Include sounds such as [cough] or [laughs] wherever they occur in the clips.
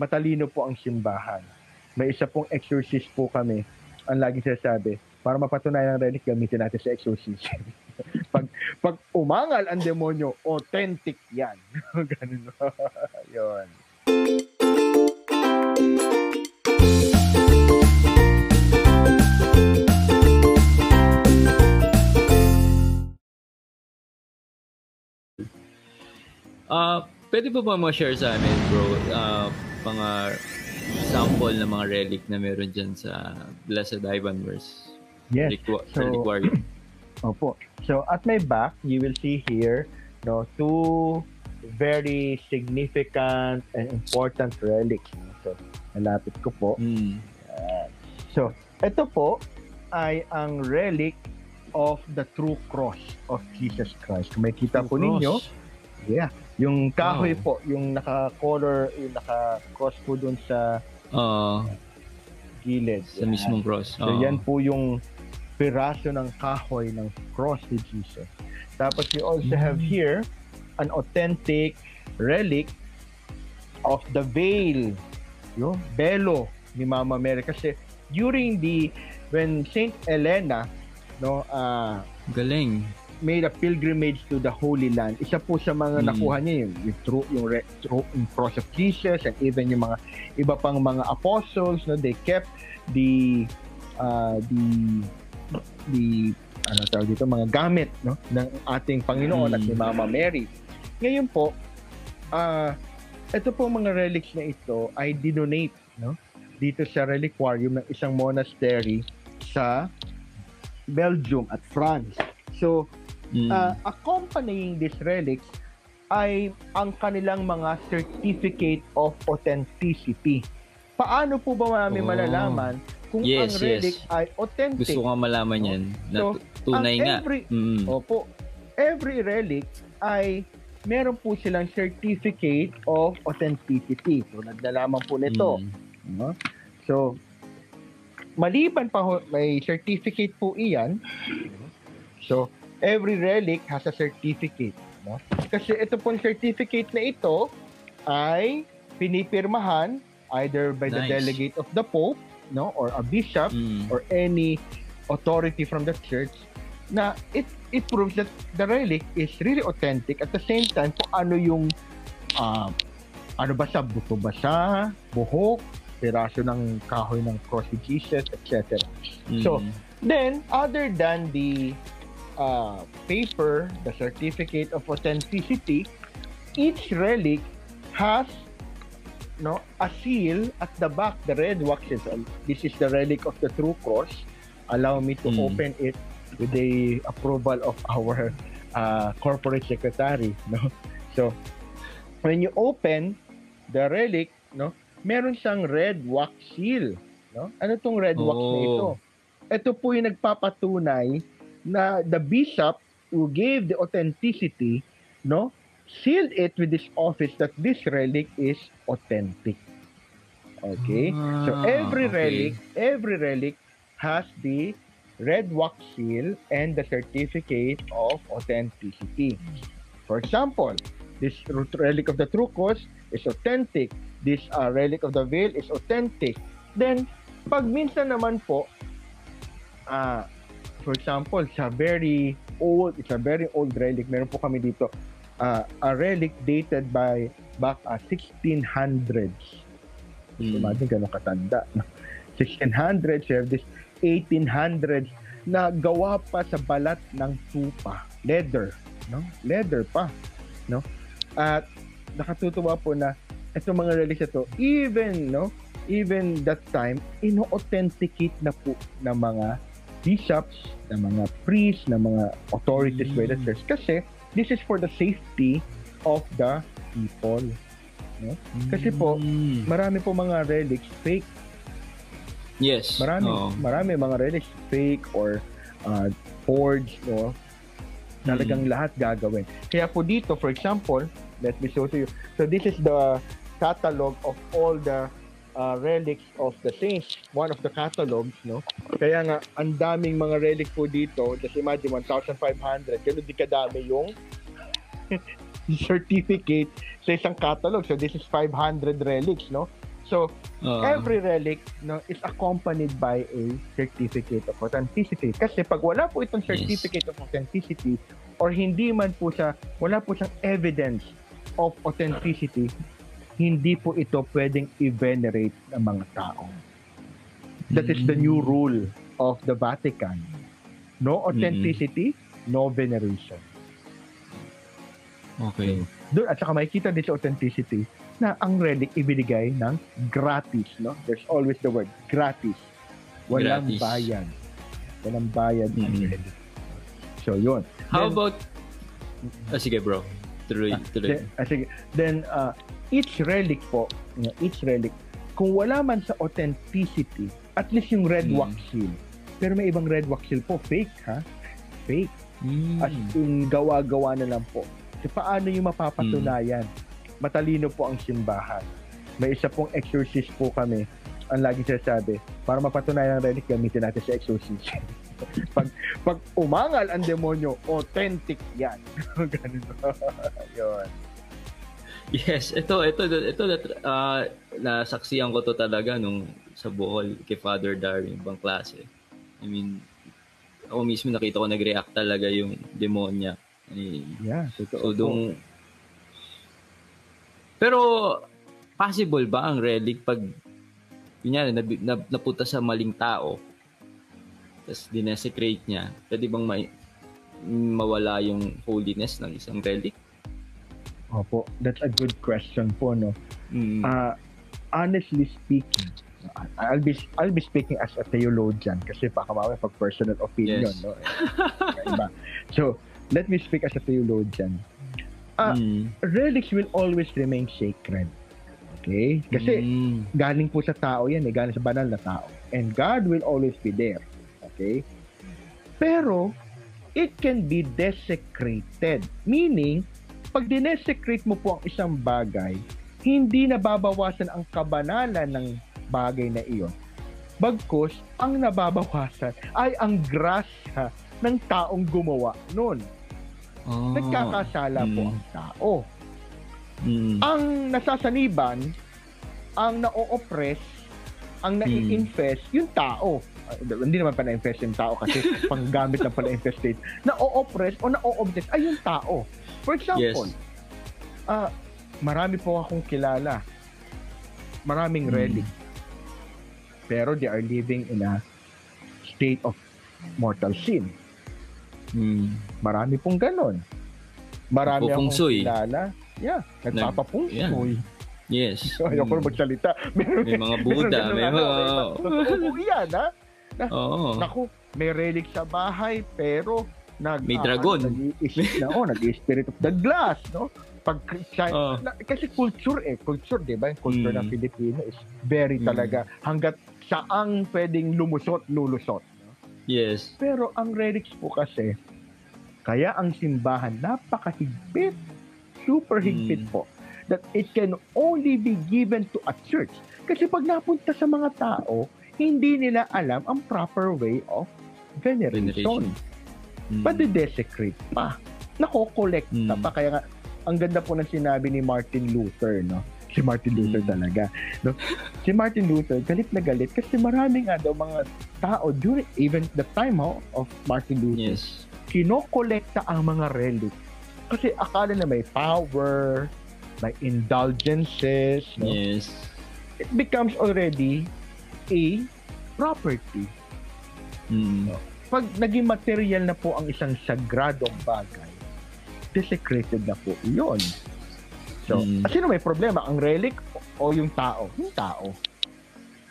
matalino po ang simbahan. May isa pong exorcist po kami. Ang lagi sinasabi, para mapatunayan ang relic, gamitin natin sa exorcism. [laughs] pag, pag umangal ang demonyo, authentic yan. [laughs] Ganun. [laughs] Yun. Uh, pwede po ba ma-share sa amin, bro, uh, mga sample ng mga relic na meron dyan sa Blessed Ivan verse? Yes. Reliqu- so, reliquary. [clears throat] Opo. So, at my back, you will see here, no, two very significant and important relics. So, nalapit ko po. Mm. So, ito po ay ang relic of the true cross of Jesus Christ. Kung makita po ninyo, yeah, yung kahoy Wow. po, yung naka-color, yung naka-cross po dun sa Uh, gilid. sa Yan. mismong cross. So, Oo. yan po yung piraso ng kahoy ng cross ni Jesus. Tapos you also have Mm. here an authentic relic of the veil, yung belo ni Mama Mary. Kasi during the, when Saint Elena, no, uh, Galing. Made a pilgrimage to the Holy Land. Isa po sa mga Mm. nakuha niya yung, yung, true, yung, re, true, yung cross of Jesus and even yung mga iba pang mga apostles, no, they kept the uh, the the ano tawag dito mga gamit no ng ating Panginoon Mm. at ni Mama Mary. Ngayon po, ah ito po mga relics na ito ay dinonate no dito sa reliquarium ng isang monastery sa Belgium at France. So, Mm. Uh, accompanying these relics ay ang kanilang mga certificate of authenticity. Paano po ba namin Oh. malalaman kung Yes, ang relic yes. ay authentic? Gusto ko nga malaman yan. Na So, tunay ang nga. every- Mm. Opo. Every relic ay meron po silang certificate of authenticity. Tulad na lamang po nito. Mm. No? So, maliban pa ho, may certificate po iyan. So, every relic has a certificate. No? Kasi ito pong certificate na ito ay pinipirmahan either by the Nice. delegate of the Pope no or a bishop Mm. or any authority from the church na it it proves that the relic is really authentic at the same time kung ano yung ah, ano ba sa buto ba sa buhok piraso ng kahoy ng cross Jesus etc. Mm. So, Then other than the uh, paper the certificate of authenticity each relic has no a seal at the back the red wax is this is the relic of the true cross allow me to Mm. open it with the approval of our uh, corporate secretary no so when you open the relic no meron siyang red wax seal no ano tong red wax na Oh. ito ito po yung nagpapatunay na the bishop who gave the authenticity no sealed it with this office that this relic is authentic okay so Ah, every okay. relic every relic has the red wax seal and the certificate of authenticity. For example, this relic of the true cross is authentic. This uh, relic of the veil is authentic. Then, pag minsan naman po, ah, for example, sa very old, it's a very old relic. Meron po kami dito, ah, a relic dated by back uh, 1600s. Mm. Imagine gano'ng katanda. no? 1600s, you have this 1800s na gawa pa sa balat ng tupa. Leather. No? Leather pa. No? At nakatutuwa po na itong mga relics ito, even, no? Even that time, ino-authenticate na po ng mga bishops, ng mga priests, ng mga authorities by the Mm. church. Kasi, this is for the safety of the people. Kasi po, Mm. Marami po mga relics fake Yes. Marami, Oo. marami mga relics fake or uh, forged, no? Talagang Mm. lahat gagawin. Kaya po dito, for example, let me show to you. So this is the catalog of all the uh, relics of the saints. One of the catalogs, no? Kaya nga, ang daming mga relic po dito. Just imagine, 1,500. Ganun di kadami yung [laughs] certificate sa isang catalog. So this is 500 relics, no? So, Oo. every relic no is accompanied by a certificate of authenticity. Kasi pag wala po itong Yes. certificate of authenticity or hindi man po siya, wala po siyang evidence of authenticity, hindi po ito pwedeng i-venerate ng mga tao. That is the new rule of the Vatican. No authenticity, no veneration. Okay. Doon, at saka makikita din sa authenticity na ang relic ibinigay ng gratis, no? There's always the word gratis. Walang Gratis. bayad. Walang bayad ang Mhm. relic. So, yun. How Then- about... Ah, sige bro. Tuloy, Ah, tuloy. Then, ah, sige. Then, uh, each relic po, each relic, kung wala man sa authenticity, at least yung red Mm. wax seal. Pero may ibang red wax seal po, fake ha? Fake. Mm. As in, gawa-gawa na lang po. So, paano yung mapapatunayan? Matalino po ang simbahan. May isa pong exorcist po kami. Ang lagi sinasabi, para mapatunayan ang relic, gamitin natin sa exorcism. [laughs] pag, pag umangal ang demonyo, authentic yan. [laughs] Ganun. [laughs] Yun. Yes, ito, ito, ito, uh, nasaksiyan ko to talaga nung sa Bohol kay Father Darwin, ibang klase. I mean, ako mismo nakita ko nag-react talaga yung demonya. Eh, Yeah, totoo. So, po. dung... Pero, possible ba ang relic pag, kunyari, nab, nab, napunta sa maling tao, tapos dinesecrate niya, pwede bang ma- mawala yung holiness ng isang relic? Opo, that's a good question po, no? Mm. Uh, honestly speaking, I'll be I'll be speaking as a theologian kasi baka mamaya pag personal opinion, Yes. no? Iba. So, let me speak as a theologian. Ah, Mm. Relics will always remain sacred. Okay? Kasi Mm. galing po sa tao yan, eh, galing sa banal na tao. And God will always be there. Okay? Pero, it can be desecrated. Meaning, pag dinesecrate mo po ang isang bagay, hindi nababawasan ang kabanalan ng bagay na iyon. Bagkus, ang nababawasan ay ang grasya ng taong gumawa nun. Ah. Nagkakasala po Mm. ang tao. Mm. Ang nasasaniban, ang na-oppress, ang nai-infest, yung tao. Ah, hindi naman pa na-infest yung tao kasi [laughs] panggamit lang pala infestate. Na-oppress o na-obsess ay yung tao. For example, ah marami po akong kilala. Maraming Mm. relic. Pero they are living in a state of mortal sin. Mm. Marami pong ganon. Marami akong kilala. Yeah, nagpapapungsoy. Yes. [laughs] Ayoko na Mm. magsalita. [laughs] Meron, May mga [laughs] Buddha, may mga... ano, Totoo yan, ha? Oo. Naku, may relic sa bahay, pero nag, May ah, dragon. nag-i-is- na, oh, nag-spirit of the glass, no? Pag Christian, Oh. na- kasi culture eh, culture, di ba? Yung culture Mm. ng Pilipino is very Mm. talaga, hanggat saang pwedeng lumusot, lulusot. Yes. Pero ang relics po kasi, kaya ang simbahan napakahigpit, super higpit Mm. po, that it can only be given to a church. Kasi pag napunta sa mga tao, hindi nila alam ang proper way of veneration. Veneration. Mm. Pati-desecrate pa. Nako-collecta Mm. pa. Kaya nga, ang ganda po ng sinabi ni Martin Luther, no? Si Martin Luther Mm. talaga. No? Si Martin Luther, galit na galit kasi marami nga daw mga tao during even the time ho, of Martin Luther, Yes. kinokolekta ang mga relic. Kasi akala na may power, may indulgences, no? Yes. it becomes already a property. Mm. Pag naging material na po ang isang sagradong bagay, desecrated na po yun. So, Mm. sino may problema? Ang relic o yung tao? Yung tao.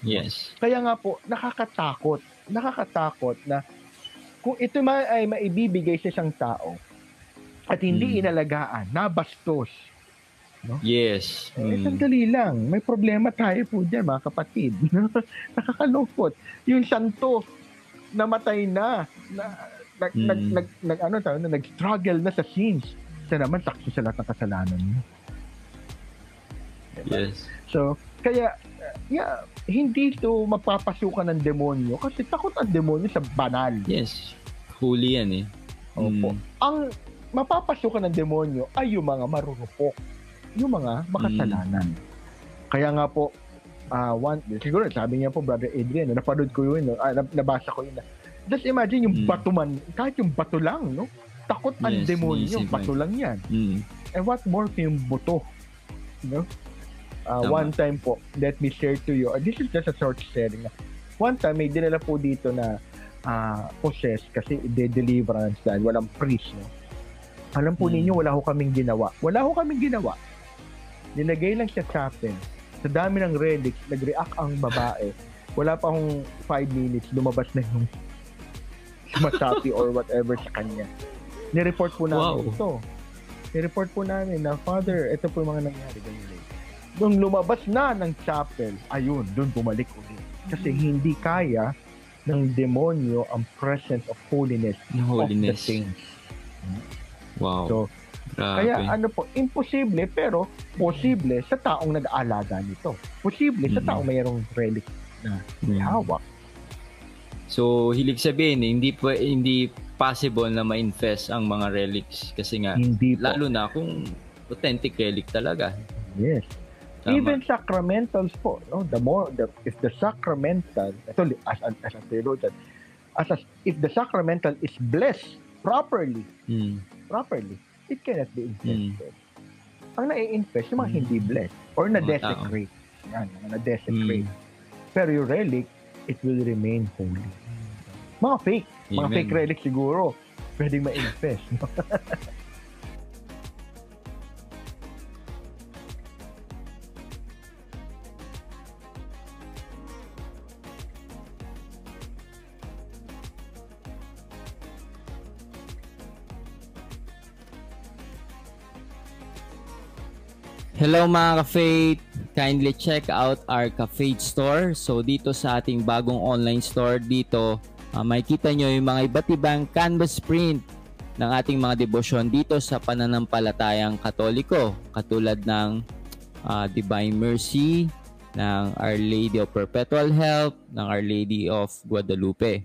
Yes. Kaya nga po, nakakatakot. Nakakatakot na kung ito ma ay maibibigay sa isang tao at hindi Mm. inalagaan, nabastos. Yes. Eh, Mm. sandali lang. May problema tayo po dyan, mga kapatid. [laughs] Nakakalungkot. Yung santo, namatay na. na nag, Mm. nag, nag, nag, ano, tawag na, nag-struggle na sa sins. Siya naman, sakso sa lahat ng kasalanan niya. Diba? Yes. So, kaya, uh, yeah, hindi ito mapapasukan ng demonyo kasi takot ang demonyo sa banal. Yes. Huli yan eh. Opo. Mm. Ang mapapasukan ng demonyo ay yung mga marurupok, yung mga makasalanan. Mm. Kaya nga po, ah one, siguro sabi niya po, Brother Adrian, no, napanood ko yun, no, ah, nab- nabasa ko yun. Na, just imagine yung Mm. bato man, kahit yung bato lang, no? Takot ang Yes, demonyo, naisip bato lang yan. Mm. And what more kung yung buto? No? Uh, Tama. one time po, let me share to you. uh, this is just a short sharing. One time, may dinala po dito na uh, possessed kasi de-deliverance dahil walang priest. No? Alam po Hmm. ninyo, wala ho kaming ginawa. Wala ho kaming ginawa. Nilagay lang sa chapel. Sa dami ng relics, nag-react ang babae. Wala pa akong 5 minutes, lumabas na yung [laughs] masapi or whatever sa kanya. Nireport po namin Wow. ito. Nireport po namin na, Father, ito po yung mga nangyari. Ganyan. Nung lumabas na ng chapel, ayun, doon bumalik ulit. Kasi hindi kaya ng demonyo ang presence of holiness, Yung of the holiness. saints. Wow. So, Grabe. Kaya ano po, imposible pero posible sa taong nag-aalaga nito. Posible sa Mm. taong mayroong relic na may hawak. So, hilig sabihin, eh, hindi pa hindi possible na ma-infest ang mga relics kasi nga Hindi po. lalo na kung authentic relic talaga. Yes. Tama. Even sacramentals po, no? The more the if the sacramental, ito as as, as a theologian, as, as if the sacramental is blessed properly, Mm. properly, it cannot be Mm. infested. Ang nai-infest yung mga Mm. hindi blessed or na-desecrate. Yan, mga na-desecrate. Mm. Pero yung relic, it will remain holy. Mga fake. Mga Amen. fake relic siguro. Pwedeng ma-infest. [laughs] Hello mga ka-Faith! Kindly check out our ka-Faith store. So dito sa ating bagong online store dito, uh, makikita nyo yung mga iba't ibang canvas print ng ating mga debosyon dito sa pananampalatayang katoliko. Katulad ng ah, Divine Mercy, ng Our Lady of Perpetual Help, ng Our Lady of Guadalupe.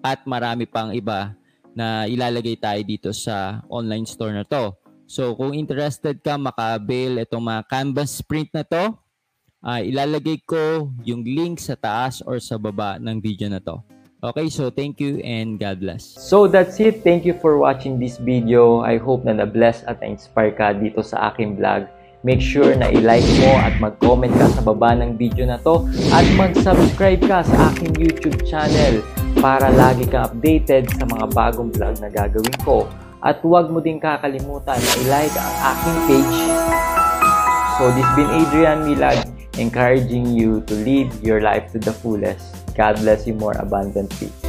At marami pang iba na ilalagay tayo dito sa online store na to. So kung interested ka maka-avail itong mga canvas print na to, ah, ilalagay ko yung link sa taas or sa baba ng video na to. Okay, so thank you and God bless. So that's it. Thank you for watching this video. I hope na na-bless at na-inspire ka dito sa aking vlog. Make sure na i-like mo at mag-comment ka sa baba ng video na to at mag-subscribe ka sa aking YouTube channel para lagi kang updated sa mga bagong vlog na gagawin ko. At huwag mo din kakalimutan na i-like ang aking page. So this been Adrian Milad encouraging you to live your life to the fullest. God bless you more abundantly.